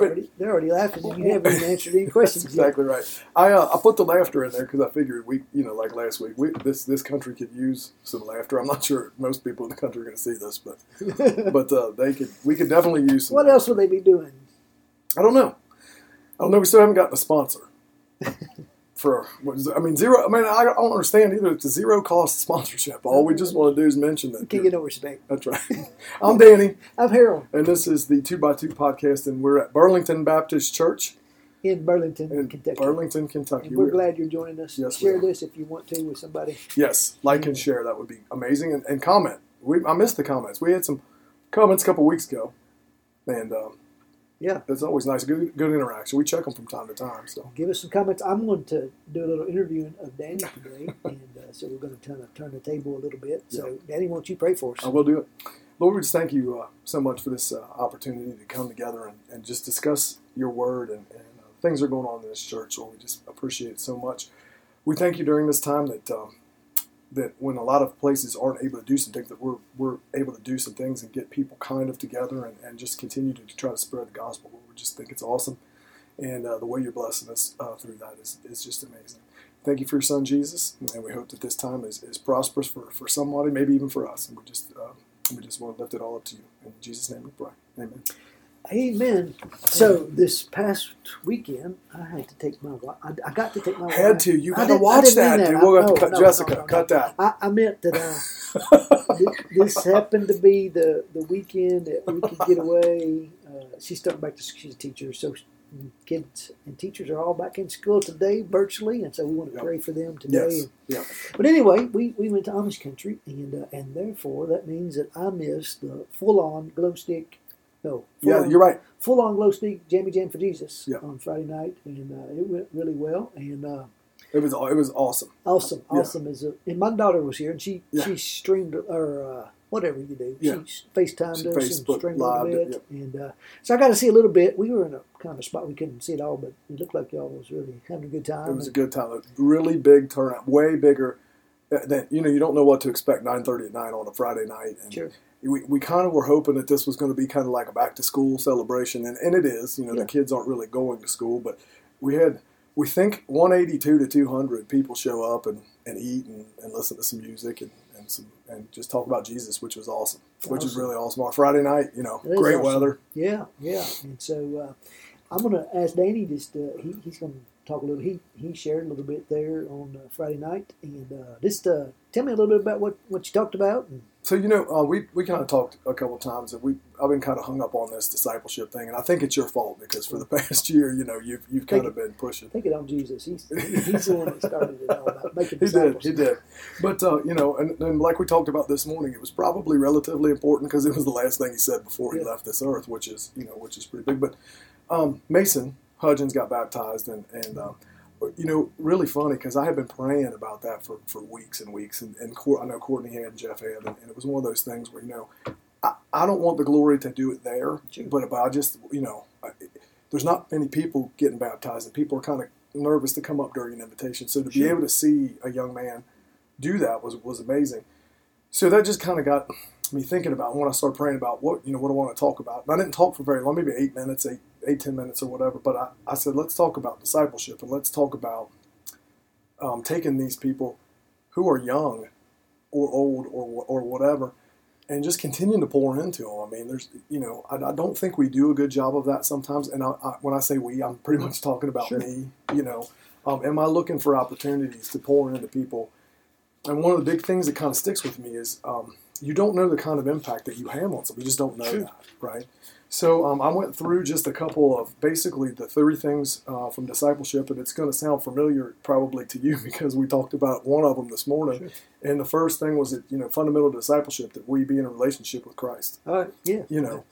already, they're already laughing, you haven't even answered any questions exactly right. I uh, I put the laughter in there because I figured we, you know, like last week, we, this this country could use some laughter. I'm not sure most people in the country are going to see this, but but uh, they could. We could definitely use some. what else would they be doing? I don't know. I don't know. We still haven't gotten a sponsor for. What is, I mean, zero. I mean, I don't understand either. It's a zero cost sponsorship. All we just want to do is mention that. Can't get no respect. That's right. I'm Danny, I'm Harold and this is the Two by Two podcast, and we're at Burlington Baptist Church in Burlington, in Kentucky. Burlington, Kentucky. And we're We're- glad you're joining us. Yes, Share are. this if you want to with somebody. Yes, like and share. That would be amazing. And, and comment. We I missed the comments. We had some comments a couple weeks ago, and um, Yeah. that's always nice. Good good interaction. We check them from time to time. So Give us some comments. I'm going to do a little interviewing of Danny today, and uh, so we're going to turn, turn the table a little bit. So, Danny, won't you pray for us? I will do it. Lord, we just thank you uh, so much for this uh, opportunity to come together and, and just discuss your word and, and uh, things that are going on in this church. Lord, we just appreciate it so much. We thank you during this time that um, that when a lot of places aren't able to do some things, that we're we're able to do some things and get people kind of together and, and just continue to, try to spread the gospel. We just think it's awesome, and uh, the way you're blessing us uh, through that is, is just amazing. Thank you for your son Jesus, and we hope that this time is, is prosperous for, for somebody, maybe even for us. And we just uh, we just want to lift it all up to you. In Jesus' name we pray. Amen. Amen. So this past weekend, I had to take my wife. I, I got to take my wife. Had to. You I got to watch that, that. dude. We'll I- have to no, cut no, Jessica. no, cut that. I, I meant that th- this happened to be the, the weekend that we could get away. Uh, she's starting back to school. she's a teacher, so kids and teachers are all back in school today virtually, and so we want to Yep. pray for them today. Yes. Yeah. But anyway, we, we went to Amish country, and uh, and therefore that means that I missed the full on glow stick. No, Yeah, on, you're right. full on glow stick jammy jam for Jesus Yeah. on Friday night, and uh, it went really well and uh, It was it was awesome. awesome. Yeah. Awesome is a, and my daughter was here, and she Yeah. she streamed or uh, whatever you do. Yeah. She FaceTimed She us and streamed a little lived it, bit, and uh, so I got to see a little bit. We were in a kind of a spot we couldn't see it all, but it looked like y'all was really having a good time. It was a good time. A really big turnout, way bigger. Than, you know, you don't know what to expect 9:30 at night on a Friday night, and Sure. We, we kind of were hoping that this was going to be kind of like a back to school celebration, and, and it is. You know, Yeah. the kids aren't really going to school, but we had we think 182 to 200 people show up and, and eat and, and listen to some music and, and some and just talk about Jesus, which was awesome, which is really awesome. On Friday night, you know, It great awesome. weather. Yeah, yeah. And so uh, I'm going to ask Danny just, uh, he, he's going to talk a little, he, he shared a little bit there on uh, Friday night. And uh, just uh, tell me a little bit about what, what you talked about. And, So you know, uh, we we kind of talked a couple of times, and we I've been kind of hung up on this discipleship thing, and I think it's your fault because for the past year, you know, you've you've kind of been pushing. take it on Jesus. He's, he's the one that started it all about making disciples. He did, he did. But uh, you know, and, and like we talked about this morning, it was probably relatively important because it was the last thing he said before he Yeah. left this earth, which is you know, which is pretty big. But um, Mason Hudgens got baptized, and and um, you know, really funny because I had been praying about that for, for weeks and weeks, and, and Cour- I know Courtney had and Jeff had, and, and it was one of those things where you know, I, I don't want the glory to do it there, but but I just you know, I, there's not many people getting baptized, and people are kind of nervous to come up during an invitation. So to be able to see a young man do that was was amazing. So that just kind of got me thinking about when I started praying about what you know what I want to talk about. And I didn't talk for very long, maybe eight minutes, eight eight ten minutes or whatever. But I, I said let's talk about discipleship and let's talk about um, taking these people who are young or old or or whatever, and just continuing to pour into them. I mean, there's you know I, I don't think we do a good job of that sometimes. And I, I, when I say we, I'm pretty much talking about Sure. me. You know, um, am I looking for opportunities to pour into people? And one of the big things that kind of sticks with me is um, you don't know the kind of impact that you have on somebody. You just don't know Sure. that, right? So um, I went through just a couple of basically the three things uh, from discipleship, and it's going to sound familiar probably to you because we talked about one of them this morning. Sure. And the first thing was that you know fundamental discipleship that we be in a relationship with Christ. All right, yeah. You know,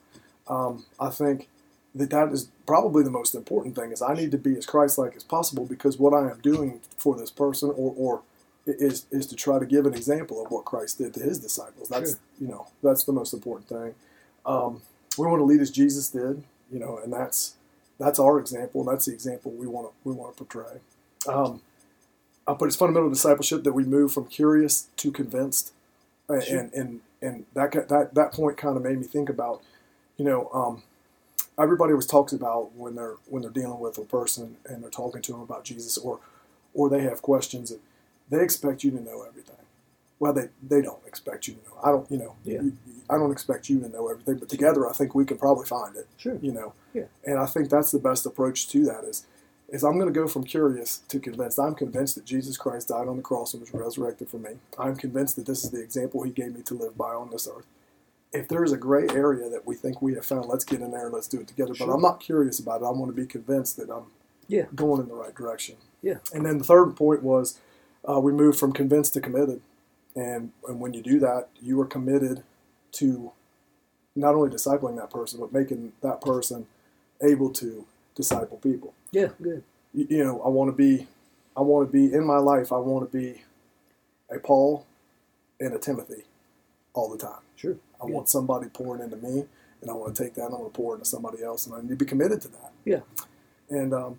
um, I think that that is probably the most important thing is I need to be as Christ-like as possible because what I am doing for this person or or is is to try to give an example of what Christ did to his disciples. That's Sure. you know that's the most important thing. Um, we want to lead as Jesus did, you know, and that's that's our example. and That's the example we want to we want to portray. Um, I put it's fundamental discipleship that we move from curious to convinced, and Sure. and and, and that that that point kind of made me think about, you know, um, everybody always talks about when they're when they're dealing with a person and they're talking to them about Jesus or or they have questions that they expect you to know everything. Well, they, they don't expect you to know. I don't, you know, Yeah. you- I don't expect you to know everything, but together I think we can probably find it, Sure. you know. Yeah. And I think that's the best approach to that is is I'm going to go from curious to convinced. I'm convinced that Jesus Christ died on the cross and was resurrected for me. I'm convinced that this is the example he gave me to live by on this earth. If there is a gray area that we think we have found, let's get in there and let's do it together. But I'm not curious about it. I want to be convinced that I'm Yeah. going in the right direction. Yeah. And then the third point was uh, we moved from convinced to committed. And, and when you do that, you are committed to not only discipling that person, but making that person able to disciple people. Yeah. Good. You, you know, I want to be, I want to be in my life. I want to be a Paul and a Timothy all the time. Sure. I Yeah. want somebody pouring into me, and I want to take that and I want to pour into somebody else, and I need to be committed to that. Yeah. And um,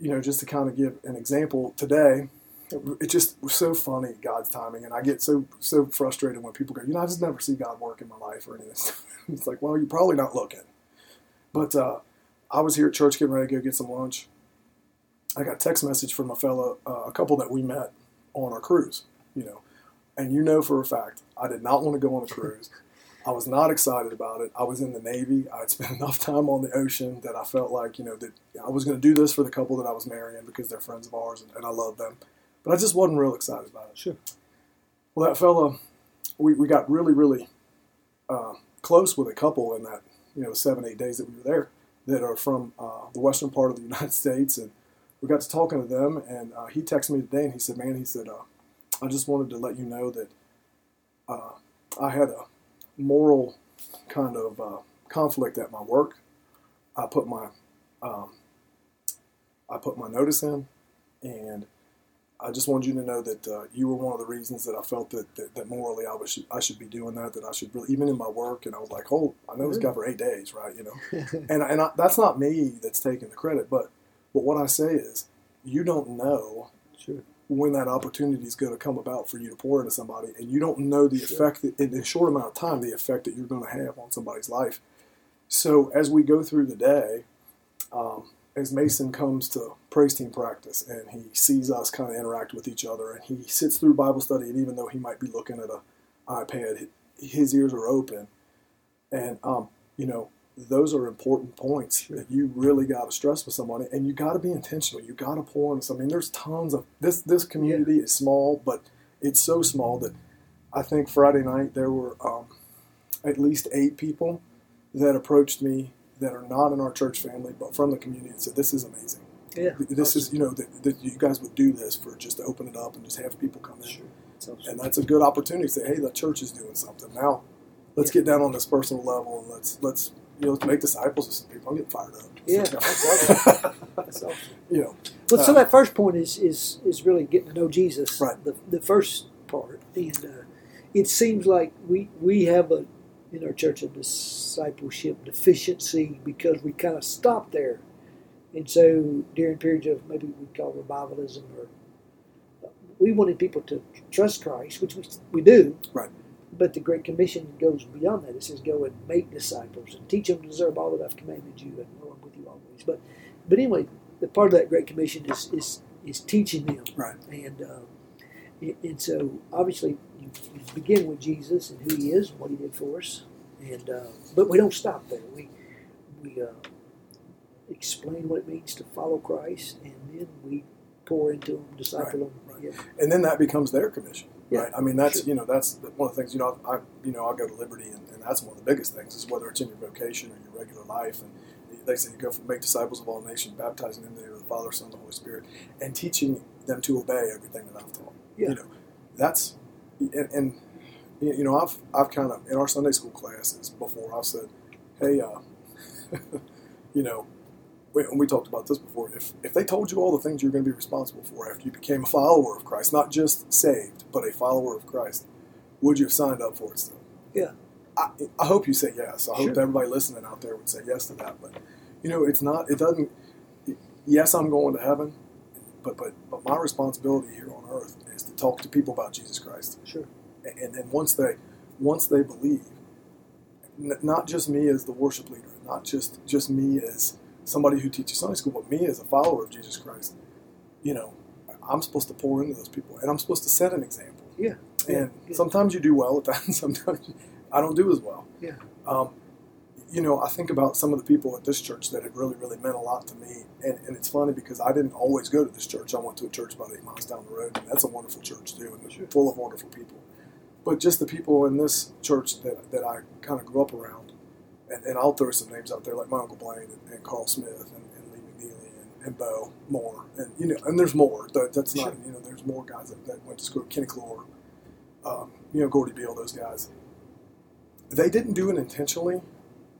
you know, just to kind of give an example today, it, it just was so funny God's timing, and I get so so frustrated when people go, you know, I just never see God work in my life or anything. it's like, well, you're probably not looking. But uh, I was here at church getting ready to go get some lunch. I got a text message from a fellow, uh, a couple that we met on our cruise, you know, and you know for a fact I did not want to go on a cruise. I was not excited about it. I was in the Navy. I'd spent enough time on the ocean that I felt like, you know, that I was going to do this for the couple that I was marrying because they're friends of ours and, and I love them. But I just wasn't real excited about it. Sure. Well, that fellow, we, we got really, really uh, close with a couple in that, you know, seven, eight days that we were there that are from uh, the western part of the United States. And we got to talking to them. And uh, he texted me today and he said, man, he said, uh, I just wanted to let you know that uh, I had a moral kind of uh, conflict at my work. I put my um, I put my notice in, and I just wanted you to know that uh, you were one of the reasons that I felt that, that, that morally I was I should be doing that. That I should really even in my work. And I was like, oh, I know this guy for eight days, right? You know, and and I, that's not me that's taking the credit, but but what I say is, you don't know sure. when that opportunity is going to come about for you to pour into somebody, and you don't know the Sure. effect that, in a short amount of time, the effect that you're going to have on somebody's life. So as we go through the day, um, as Mason comes to praise team practice and he sees us kind of interact with each other, and he sits through Bible study, and even though he might be looking at a iPad, his ears are open, and um, you know those are important points that you really got to stress with somebody, and you got to be intentional. You got to pour on something. I mean, there's tons of this. This community is small, but it's so small that I think Friday night there were um, at least eight people that approached me that are not in our church family, but from the community, and said, "This is amazing. Yeah. This is you know that, that you guys would do this for just to open it up and just have people come in." Sure. And that's a good opportunity to say, "Hey, the church is doing something now. Let's get down on this personal level and let's let's you know let's make disciples of some people." I'm getting fired up. Yeah, awesome. You know, Well, so Uh, that first point is is is really getting to know Jesus. Right. The the first part, and uh, it seems like we we have a in our church a discipleship deficiency because we kind of stopped there, and so during periods of maybe we call revivalism or uh, we wanted people to trust Christ, which we we do. Right. But the Great Commission goes beyond that. It says, "Go and make disciples and teach them to observe all that I've commanded you, and I'm with you always." But, but anyway, the part of that Great Commission is is, is teaching them, Right. And uh, and- and so obviously you, you begin with Jesus and who He is and what He did for us, and uh, but we don't stop there. We we uh, explain what it means to follow Christ, and then we pour into them, disciple them. right. Yeah. and then that becomes their commission. Yeah, right. I mean, that's sure. you know that's one of the things. You know, I you know I go to Liberty, and, and that's one of the biggest things is whether it's in your vocation or your regular life. And they say you go from make disciples of all nations, baptizing them in the name of the Father, Son, and the Holy Spirit, and teaching them to obey everything that I've taught. Yeah. You know, that's and, and you know I've I've kind of in our Sunday school classes before I've said, hey, uh, you know. We, and we talked about this before. If, if they told you all the things you're going to be responsible for after you became a follower of Christ, not just saved, but a follower of Christ, would you have signed up for it still? Yeah. I, I hope you say yes. I hope Sure. that everybody listening out there would say yes to that. But you know, it's not. It doesn't. Yes, I'm going to heaven, but but but my responsibility here on earth talk to people about Jesus Christ. Sure. And then once they once they believe, N- not just me as the worship leader, not just just me as somebody who teaches Sunday school, but me as a follower of Jesus Christ. You know, I'm supposed to pour into those people, and I'm supposed to set an example. Yeah. And Yeah. sometimes you do well at that, and sometimes I don't do as well. Yeah. Um, you know, I think about some of the people at this church that have really, really meant a lot to me. And, and it's funny because I didn't always go to this church. I went to a church about eight miles down the road, and that's a wonderful church too, and Sure. full of wonderful people. But just the people in this church that, that I kind of grew up around, and, and I'll throw some names out there like my Uncle Blaine and, and Carl Smith and, and Lee McNeely and, and Bo Moore, and you know, and there's more. That, that's not, Sure. you know, there's more guys that, that went to school. Kenny Clore, um, you know, Gordy Beale, those guys. They didn't do it intentionally,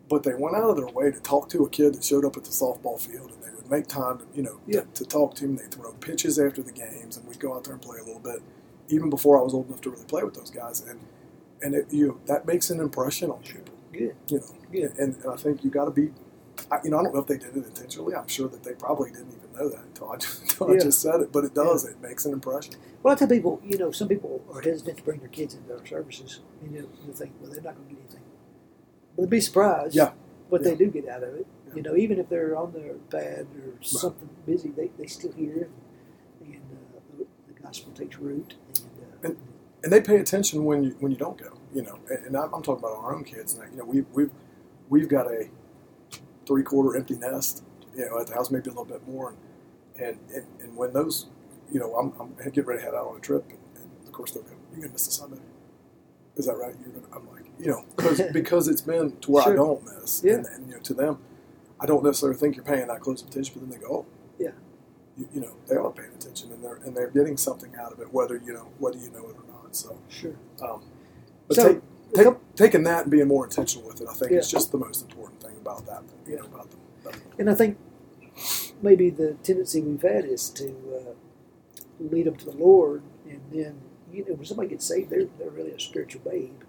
but they went out of their way to talk to a kid that showed up at the softball field, and they would make time to, you know, Yeah. to, to talk to him. They throw pitches after the games, and we'd go out there and play a little bit, even before I was old enough to really play with those guys. And and it, you that makes an impression on people, Good. you know. Yeah. And, and I think you got to be, I, you know, I don't know if they did it intentionally. I'm sure that they probably didn't even know that until I just, until I just said it. But it does. It makes an impression. Well, I tell people, you know, some people are hesitant to bring their kids into our services. And you, you think, well, they're not going to get anything. But be surprised Yeah. what Yeah. they do get out of it. Yeah. You know, even if they're on their pad or something busy, they, they still hear and, and uh, the, gospel takes root. And, uh, and they pay attention when you when you don't go. You know, and, and I'm I'm talking about our own kids. And you know, we we've we've got a three quarter empty nest. You know, at the house maybe a little bit more. And and, and, and when those, you know, I'm, I'm getting ready to head out on a trip, and, and of course they'll go. You're gonna miss the Sunday. Is that right? You're gonna. I'm like, you know, because because it's been to where Sure. I don't miss. Yeah. And, and you know, to them, I don't necessarily think you're paying that close attention, but then they go, oh. Yeah. You, you know, they are paying attention, and they're and they're getting something out of it, whether you know whether you know it or not. So. sure. Um, but So, take, take, taking that and being more intentional with it, I think, Yeah. is just the most important thing about that. You know, about them. About them. And I think maybe the tendency we've had is to uh, lead them to the Lord, and then you know when somebody gets saved, they're they're really a spiritual babe,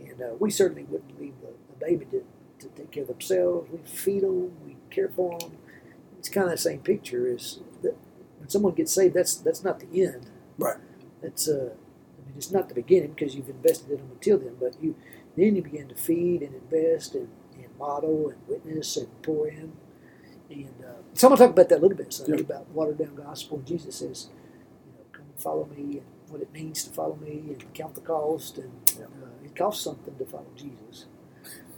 and uh, we certainly wouldn't leave the, the baby to, to take care of themselves. We feed them, we care for them. It's kind of the same picture. Is that when someone gets saved, that's that's not the end. Right. That's uh, I mean, it's not the beginning because you've invested in them until then, but you then you begin to feed and invest and, and model and witness and pour in. And uh, someone talked about that a little bit Sunday Yeah. about watered down gospel. Jesus says, you know, come follow me and what it means to follow me and count the cost. And uh, it costs something to follow Jesus.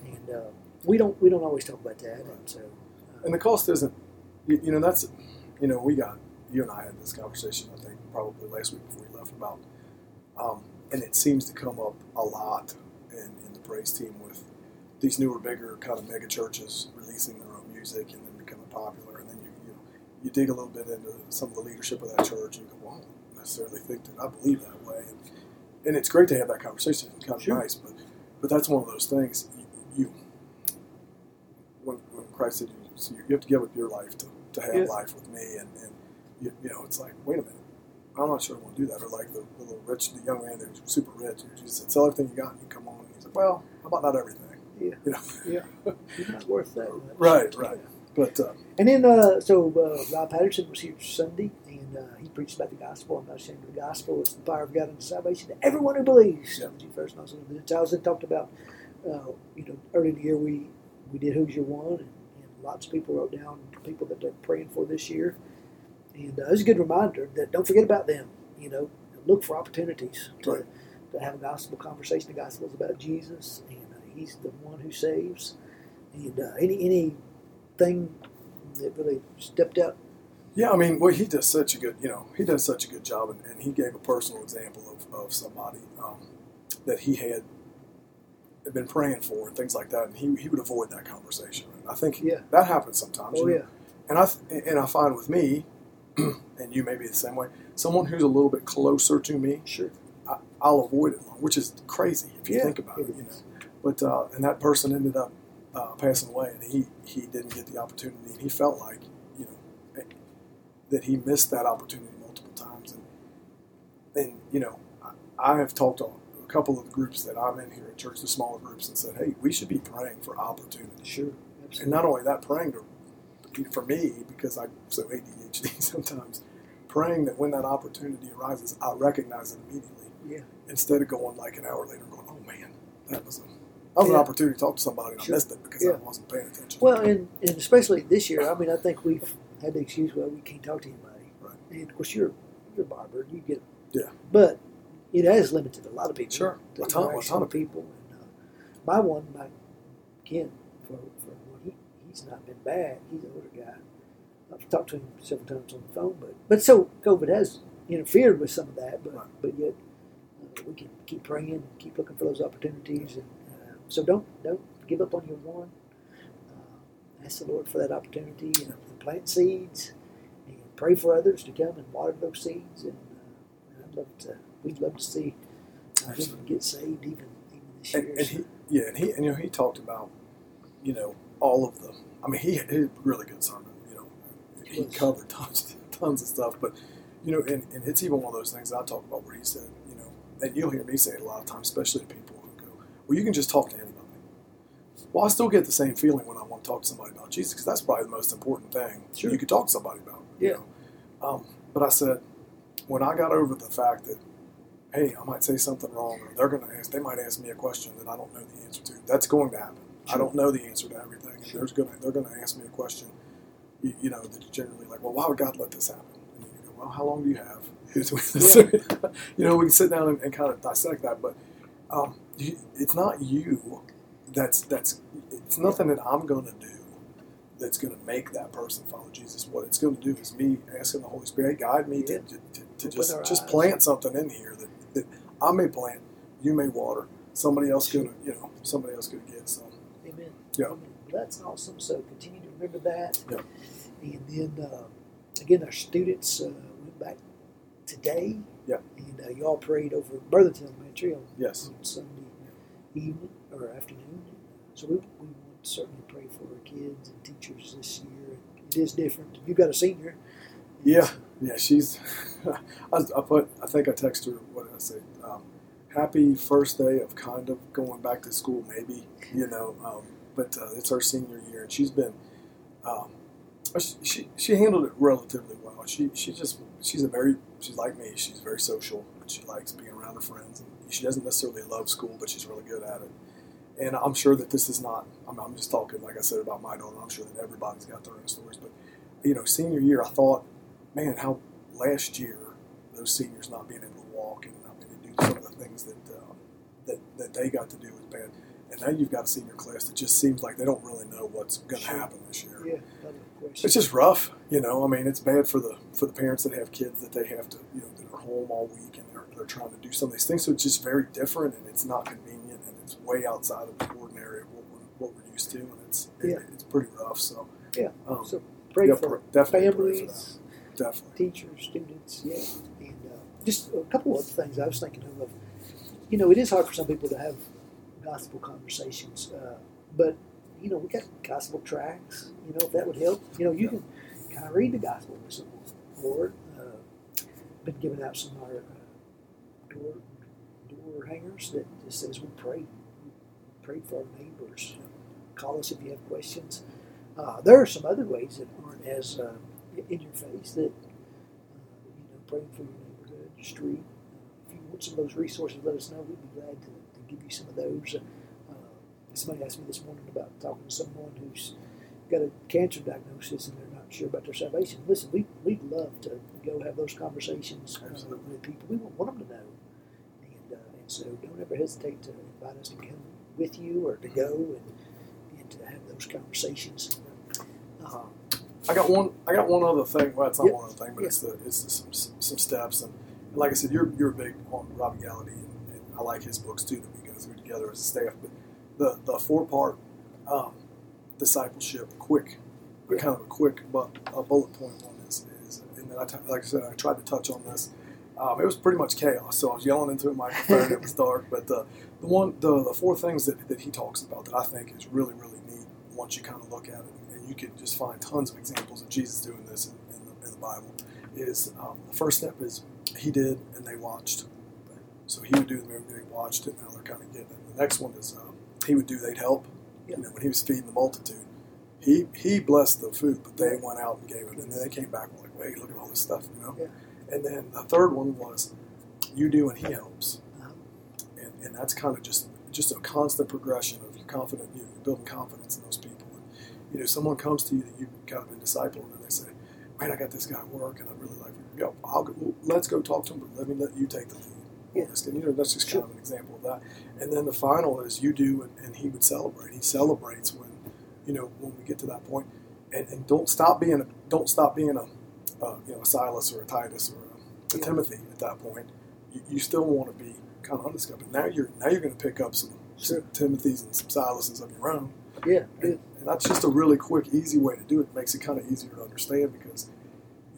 And uh, we don't we don't always talk about that. And so, uh, And the cost isn't, you, you know, that's, you know, we got, you and I had this conversation, I think, probably last week before we left about, um, and it seems to come up a lot in, in the praise team with these newer, bigger kind of mega churches releasing their own music and then becoming popular. And then you, you know, you dig a little bit into some of the leadership of that church and you go, don't necessarily think that I believe that way. And, and it's great to have that conversation. It's kind of Sure. nice, but, but that's one of those things you, you when, when Christ said, you, so you have to give up your life to, to have Yeah. life with me. And, and you, you know, it's like, wait a minute. I'm not sure I want to do that. Or like the, the little rich, the young man that was super rich, who just said, sell everything you got and you come on. And he's like, well, how about not everything? Yeah. You know? yeah, it's not worth that. much. Right, right. But, uh, And then, uh, so uh, Rob Patterson was here Sunday, and uh, he preached about the gospel. I'm not ashamed of the gospel. It's the power of God unto salvation to everyone who believes. Yeah. When you first know some of the Gentiles. Then talked about, uh, you know, early in the year we we did Who's Your One, and, and lots of people wrote down people that they're praying for this year. And uh, it was a good reminder that don't forget about them. You know, look for opportunities to, to have a gospel conversation. The gospel is about Jesus, and uh, He's the one who saves. And uh, any anything that really stepped out yeah, I mean, well, he does such a good, you know, he does such a good job. And, and he gave a personal example of, of somebody um, that he had had been praying for and things like that. And he, he would avoid that conversation. And I think Yeah. that happens sometimes. Oh you know. yeah, And I th- and I find with me, and you may be the same way. Someone who's a little bit closer to me, sure. I, I'll avoid it, which is crazy if you Yeah, think about it. it You know, but uh, and that person ended up uh, passing away, and he he didn't get the opportunity, and he felt like that he missed that opportunity multiple times, and and you know I, I have talked to a couple of the groups that I'm in here at church, the smaller groups, and said, hey, we should be praying for opportunity. Sure, And not only that, praying to, for me, because I'm so ADHD sometimes, praying that when that opportunity arises, I recognize it immediately Yeah, instead of going like an hour later and going, oh man, that was a, That was Yeah. an opportunity to talk to somebody and Sure. I missed it because Yeah. I wasn't paying attention. Well, and, and especially this year, I mean, I think we've had the excuse, well, we can't talk to anybody. Right. And of course, you're you're a barber, you get. Yeah. But it has limited a lot of people. Sure. A ton- a ton of people. And, uh, my one, my Ken, for for well, he he's not been bad. He's an older guy. I've talked to him several times on the phone, but but so COVID has interfered with some of that, but Right. but yet uh, we can keep praying and keep looking for those opportunities, and uh, so don't don't give up on your one. Uh, ask the Lord for that opportunity and, plant seeds, and pray for others to come and water those seeds, and uh, I'd love to. We'd love to see uh, him get saved even even this year. and he, yeah, and he, and you know, he talked about, you know, all of the. I mean, he had a really good sermon. You know, he Yes. covered tons, tons of stuff. But you know, and, and it's even one of those things I talk about where he said, you know, and you'll hear me say it a lot of times, especially to people who go, "Well, you can just talk to anybody." Well, I still get the same feeling when I want to talk to somebody about Jesus because that's probably the most important thing Sure. you could talk to somebody about. you Yeah. know. Um, but I said, when I got over the fact that hey, I might say something wrong, or they're going to ask, they might ask me a question that I don't know the answer to. That's going to happen. I don't know the answer to everything, Sure. there's to, they're going to ask me a question, you, you know, that's generally like, well, why would God let this happen? And you go, well, how long do you have? you know, we can sit down and, and kind of dissect that, but um, you, it's not you. That's that's it's nothing that I'm going to do that's going to make that person follow Jesus. What it's going to do is me asking the Holy Spirit, guide me Yeah. to, to, to, to just just eyes. plant something in here that, that I may plant, you may water, somebody else Sure. could you know somebody else could get some. Amen. Yeah. Amen. Well, that's awesome. So continue to remember that. Yeah. And then uh, again, our students uh, went back today. Yeah. And uh, you all prayed over Burlington Elementary on, Yes. on Sunday evening or afternoon. So we, we to certainly pray for our kids and teachers this year. It is different. You've got a senior. Yeah, yeah, she's. I, I put. I think I texted her. What did I say? Um, happy first day of kind of going back to school, maybe. You know, um, but uh, it's her senior year, and she's been. Um, she, she she handled it relatively well. She she just she's a very she's like me. She's very social, she likes being around her friends. And she doesn't necessarily love school, but she's really good at it. And I'm sure that this is not. I'm, I'm just talking, like I said, about my daughter. I'm sure that everybody's got their own stories, but you know, senior year, I thought, man, how last year those seniors not being able to walk and not being able to do some of the things that uh, that that they got to do was bad. And now you've got a senior class that just seems like they don't really know what's going to Sure. happen this year. Yeah. It's just rough, you know. I mean, it's bad for the for the parents that have kids that they have to, you know, that are home all week and they're, they're trying to do some of these things. So it's just very different and it's not convenient it's way outside of the ordinary of what we're, what we're used to, and it's it- Yeah. it's pretty rough. So Yeah. um, so pray yeah, for definitely pray for families. definitely. teachers, students, yeah, and uh, just a couple of things I was thinking of. You know, it is hard for some people to have gospel conversations, uh, but you know, we got gospel tracks. You know, if that would help, you know, you can kind of read the gospel with someone, or uh, been giving out some of our uh, door door hangers that just says we pray, pray for our neighbors. Call us if you have questions. Uh, there are some other ways that aren't as uh, in your face that uh, you know, praying for your neighborhood, your street. If you want some of those resources, let us know. We'd be glad to, to give you some of those. Uh, somebody asked me this morning about talking to someone who's got a cancer diagnosis and they're not sure about their salvation. Listen, we, we'd love to go have those conversations uh, with people. We want, want them to know. And, uh, and so don't ever hesitate to invite us to come with you or to go and, and to have those conversations. Uh, I got one. I got one other thing. Well, it's not Yeah. one other thing, but Yeah. it's the it's some some steps. And, and like I said, you're you're big on Robby Gallaty, and, and I like his books too that we go through together as a staff. But the the four part um, discipleship, quick, Yeah. kind of a quick but a bullet point one is is and then I t- like I said, I tried to touch on this. Um, it was pretty much chaos, so I was yelling into a microphone. it was dark, but the the one the, the four things that, that he talks about that I think is really really neat once you kind of look at it, and you can just find tons of examples of Jesus doing this in, in, the, in the Bible. Is um, the first step is he did and they watched. So he would do them, and they watched it. Now they're kind of getting it. The next one is um, he would do, they'd help. You know, when he was feeding the multitude, he he blessed the food, but they went out and gave it, and then they came back and were like, wait, look at all this stuff, you know. Yeah. And then the third one was you do and he helps uh, and, and that's kind of just just a constant progression of confident, you know, building confidence in those people. And, you know, someone comes to you that you've kind of been discipling, and they say, "Man, I got this guy at work, and I really like him. Yo, I'll go, well, let's go talk to him, but let me let you take the lead." Yeah. And, you know, that's just kind of an example of that. And then the final is you do, and, and he would celebrate. He celebrates when, you know, when we get to that point, and, and don't stop being a, don't stop being a, uh, you know, a Silas or a Titus or a, a Yeah. Timothy at that point. You, you still want to be kind of undiscovered. Now you're now you're going to pick up some, Sure. some Timothys and some Silases of your own, Yeah, and, and that's just a really quick, easy way to do it. It makes it kind of easier to understand because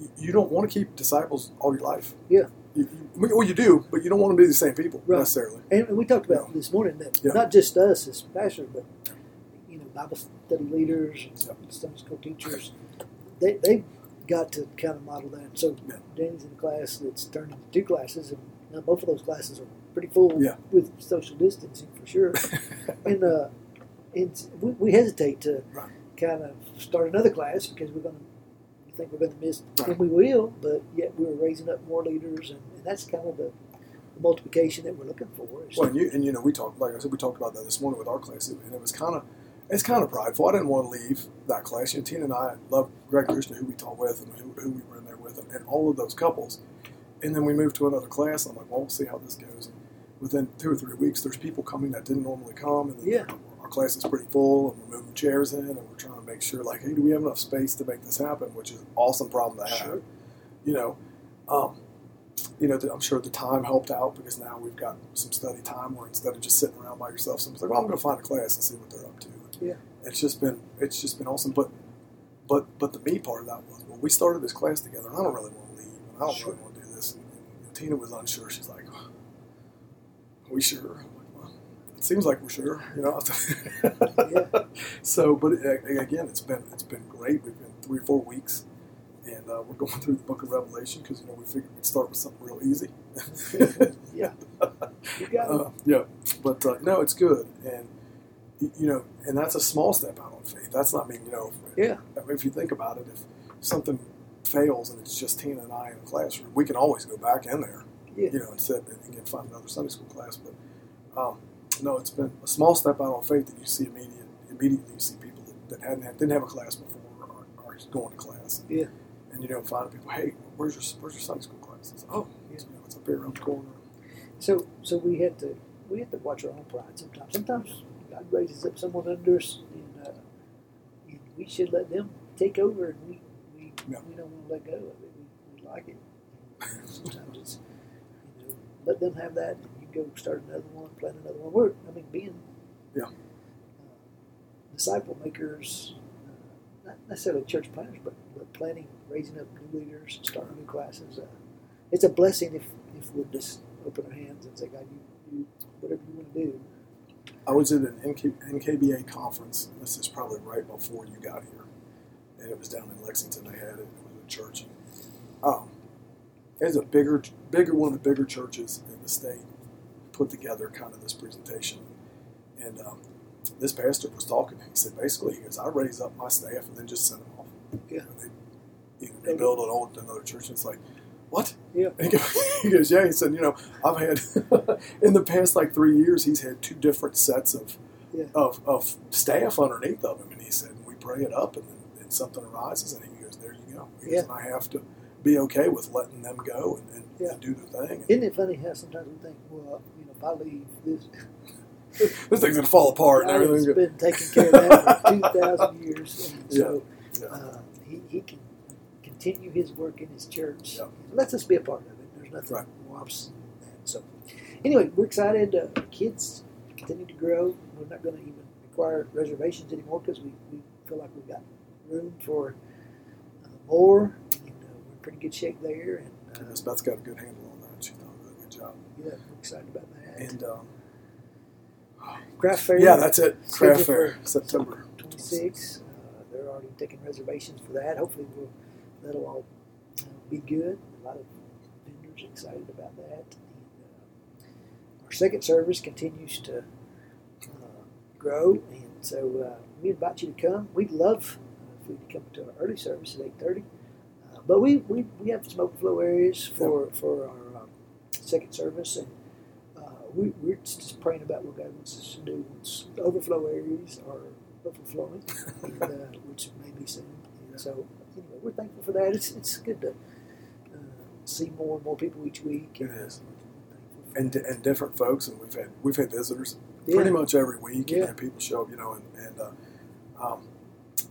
you, you don't want to keep disciples all your life. Yeah. You, you, well, you do, but you don't want to be the same people Right. necessarily. And we talked about this morning that Yeah. not just us as pastors, but you know, Bible study leaders, Yep. Sunday school teachers, they they got to kind of model that. So Yeah. Danny's in a class that's turned into two classes, and now both of those classes are pretty full Yeah. with social distancing for sure. and uh, and we, we hesitate to Right. kind of start another class because we're going to we think we're going to miss, Right. and we will. But yet we're raising up more leaders, and, and that's kind of the, the multiplication that we're looking for. Well, and you, and you know, we talked, like I said, we talked about that this morning with our class, and it was kind of, it's kind of prideful. I didn't want to leave that class. You know, Tina and I love Greg Krishna, who we taught with, and who, who we were in there with, and, and all of those couples. And then we moved to another class. And I'm like, well, we'll see how this goes. And within two or three weeks, there's people coming that didn't normally come, and Yeah. our class is pretty full, and we're moving chairs in, and we're trying to make sure, like, hey, do we have enough space to make this happen? Which is an awesome problem to have. Sure. You know, um, you know, I'm sure the time helped out because now we've got some study time where instead of just sitting around by yourself, someone's like, "Well, I'm going to find a class and see what they're up to." Yeah. it's just been it's just been awesome. But but but the me part of that was, well, we started this class together, and I don't really want to leave, and I don't Sure. really want to do this. And, and Tina was unsure. She's like, "Are we sure?" I'm like, well, it seems like we're sure, you know. Yeah. So, but again, it's been it's been great. We've been three or four weeks, and uh, we're going through the Book of Revelation because you know we figured we'd start with something real easy. Yeah. You got it. Uh, yeah, but uh, no, it's good, and you know, and that's a small step out on faith. That's not mean you know. If, Yeah. If you think about it, if something fails and it's just Tina and I in the classroom, we can always go back in there, Yeah. you know, and sit and again find another Sunday school class. But um, no, it's been a small step out on faith that you see immediate. Immediately, you see people that, that hadn't had, didn't have a class before are, are going to class. Yeah. And you know, find people. Hey, where's your where's your Sunday school class? It's, oh, Yeah. you know, it's up here around the corner. So, so we had to we had to watch our own pride sometimes. Sometimes God raises up someone under us, and, uh, and we should let them take over, and we we, Yeah. we don't want to let go of it. We, we like it. Sometimes it's you know let them have that, and you go start another one, plant another one. We're I mean being Yeah. uh, disciple makers, uh, not necessarily church planners, but, but planning, raising up new leaders, starting new classes. Uh, it's a blessing if if we just open our hands and say, God, you, you whatever you want to do. I was at an NK, NKBA conference. This is probably right before you got here, and it was down in Lexington. They had it. It was a church. Um, it was a bigger, bigger one of the bigger churches in the state. Put together kind of this presentation, and um, this pastor was talking. He said basically, he goes, "I raise up my staff and then just send them off. Yeah. And they, you know, they build an old another church. And it's like, what? Yeah. And he goes, yeah. He said, you know, I've had in the past like three years, he's had two different sets of Yeah. of, of staff underneath of him, and he said, we pray it up, and then and something arises, and he goes, there you go. He Yeah. and I have to be okay with letting them go and, and, Yeah. and do the thing. Isn't it funny how sometimes we think, well, you know, if I leave, this this thing's gonna fall apart and has been taking care of that for two thousand years, and so Yeah. uh, he, he can continue his work in his church. Yeah. Let's us be a part of it. There's nothing Right. more than that. So, anyway, we're excited. Uh, kids continue to grow. We're not going to even require reservations anymore because we, we feel like we've got room for uh, more. And, uh, we're in pretty good shape there, and uh, Miss Beth's got a good handle on that. She's done a really good job. yeah, we're excited about that. And um, Craft fair. yeah, that's it. Craft fair, September. 26. Uh, they're already taking reservations for that. Hopefully, we'll, that'll all be good. A lot of vendors excited about that. And, uh, our second service continues to uh, grow, and so uh, we invite you to come. We'd love uh, for you to come to our early service at 8:30. Uh, but we, we, we have some overflow areas for for our um, second service, and uh, we, we're just praying about what God wants us to do once the overflow areas are overflowing, and, uh, which may be soon. And so, anyway, we're thankful for that. It's, it's good to uh, see more and more people each week. It is. And, and different folks, and we've had we've had visitors Yeah. pretty much every week, Yeah. and people show up, you know, and, and uh, um,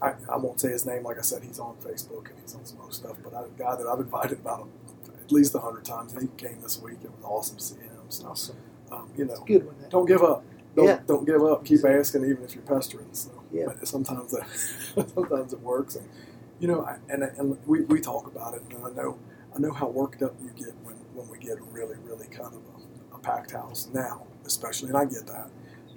I, I won't say his name. Like I said, he's on Facebook and he's on some other stuff. But I, a guy that I've invited about at least a hundred times, and he came this week. It was awesome to see him. So, Awesome. um, you It's know, good one. Don't give up. Don't, Yeah. don't give up. Keep asking, even if you're pestering. So, Yeah. but sometimes that, sometimes it works, and you know, I, and and we, we talk about it, and I know I know how worked up you get when, when we get a really really kind of a, a packed house now, especially, and I get that,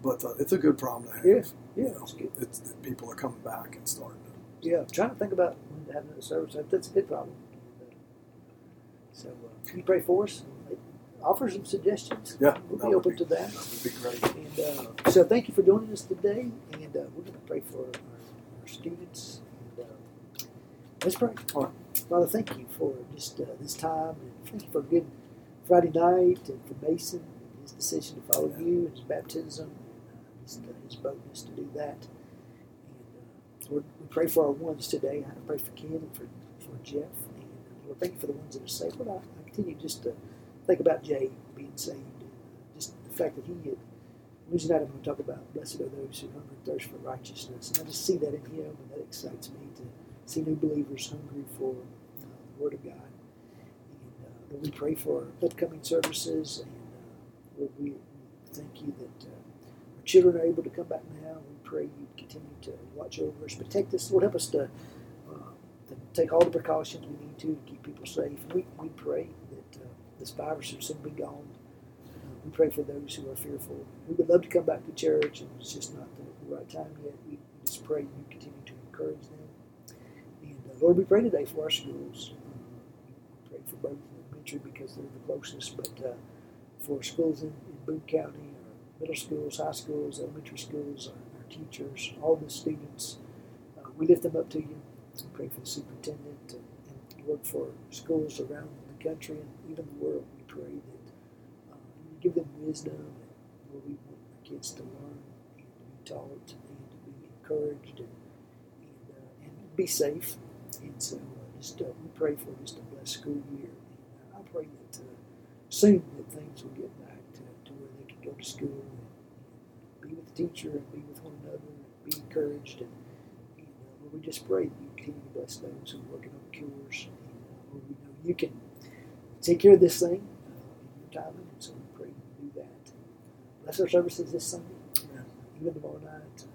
but uh, it's a good problem to have. Yeah. You Yeah, know, it's good. it's that people are coming back and starting. To, Yeah, I'm trying to think about having a service. That's a good problem. So uh, you pray for us. Offer some suggestions. Yeah, we'll be open be- to that. that would be great. And uh, so, thank you for joining us today. And uh, we're going to pray for our, our students. Let's pray. All right. Father, thank you for just uh, this time, and thank you for a good Friday night, and for Mason and his decision to follow you, and his baptism, and uh, just, uh, his boldness to do that. And uh, Lord, we pray for our ones today. I pray for Ken and for, for Jeff. And uh, Lord, thank you for the ones that are saved. Lord, I, I continue just to think about Jay being saved, and uh, just the fact that he had. Wednesday night I'm going to talk about blessed are those who hunger and thirst for righteousness, and I just see that in him, and that excites me to see new believers hungry for uh, the Word of God. And uh, Lord, we pray for upcoming services, and uh, Lord, we, thank you that uh, our children are able to come back now. We pray you continue to watch over us, protect us. Lord, help us to, uh, to take all the precautions we need to to keep people safe. We, we pray that uh, this virus will soon be gone. We pray for those who are fearful, who would love to come back to church, and it's just not the, right time yet. We just pray you continue to encourage them. Lord, we pray today for our schools. Pray for both elementary because they're the closest, but uh, for schools in, in Boone County, our middle schools, high schools, elementary schools, our, our teachers, all the students, uh, we lift them up to you. We pray for the superintendent and, and Lord for schools around the country and even the world. We pray that uh, you give them wisdom and Lord, we want our kids to learn and to be taught and to be encouraged and and, uh, and be safe. And so uh, just uh, we pray for just a blessed school year. And uh, I pray that uh, soon that things will get back to, to where they can go to school and, and be with the teacher and be with one another and be encouraged. And, and uh, Lord, we just pray that you continue to bless those who are working on cures. And uh, Lord, we know you can take care of this thing uh, in your timing. And so we pray you do that. Uh, bless our services this Sunday, Amen. even tomorrow night. Uh,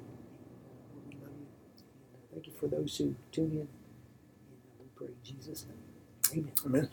Lord, we love you. Uh, thank you for those who tune in. Pray in Jesus' name. Amen. Amen.